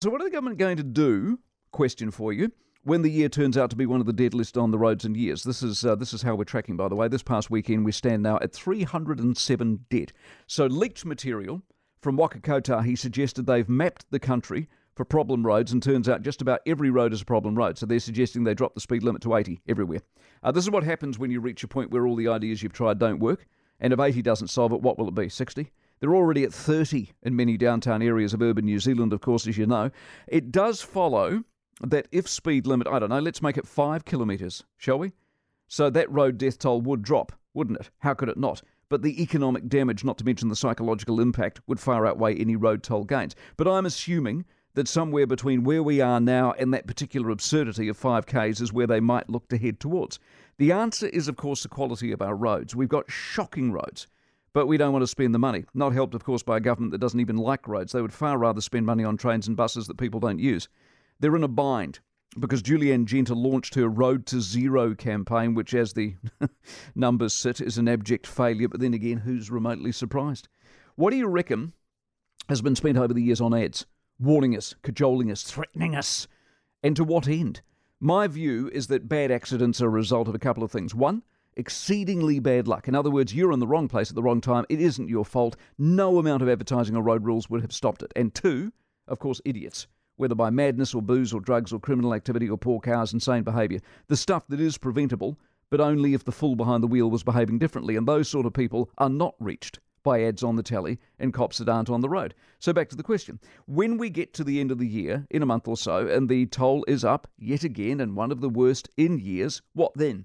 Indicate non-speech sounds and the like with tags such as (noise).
So, what are the government going to do? Question for you. When the year turns out to be one of the deadliest on the roads in years, this is uh, this is how we're tracking. By the way, this past weekend we stand now at 307 dead. So leaked material from Waka Kotahi suggested they've mapped the country for problem roads, and turns out just about every road is a problem road. So they're suggesting they drop the speed limit to 80 everywhere. Uh, this is what happens when you reach a point where all the ideas you've tried don't work. And if 80 doesn't solve it, what will it be? 60? They're already at 30 in many downtown areas of urban New Zealand, of course, as you know. It does follow that if speed limit, I don't know, let's make it five kilometres, shall we? So that road death toll would drop, wouldn't it? How could it not? But the economic damage, not to mention the psychological impact, would far outweigh any road toll gains. But I'm assuming that somewhere between where we are now and that particular absurdity of 5Ks is where they might look to head towards. The answer is, of course, the quality of our roads. We've got shocking roads, but we don't want to spend the money. Not helped, of course, by a government that doesn't even like roads. They would far rather spend money on trains and buses that people don't use. They're in a bind because Julie Anne Genter launched her Road to Zero campaign, which, as the (laughs) numbers sit, is an abject failure. But then again, who's remotely surprised? What do you reckon has been spent over the years on ads? Warning us, cajoling us, threatening us. And to what end? My view is that bad accidents are a result of a couple of things. One, exceedingly bad luck. In other words, you're in the wrong place at the wrong time. It isn't your fault. No amount of advertising or road rules would have stopped it. And two, of course, idiots whether by madness or booze or drugs or criminal activity or poor cars, insane behaviour. The stuff that is preventable, but only if the fool behind the wheel was behaving differently. And those sort of people are not reached by ads on the telly and cops that aren't on the road. So back to the question. When we get to the end of the year, in a month or so, and the toll is up yet again and one of the worst in years, what then?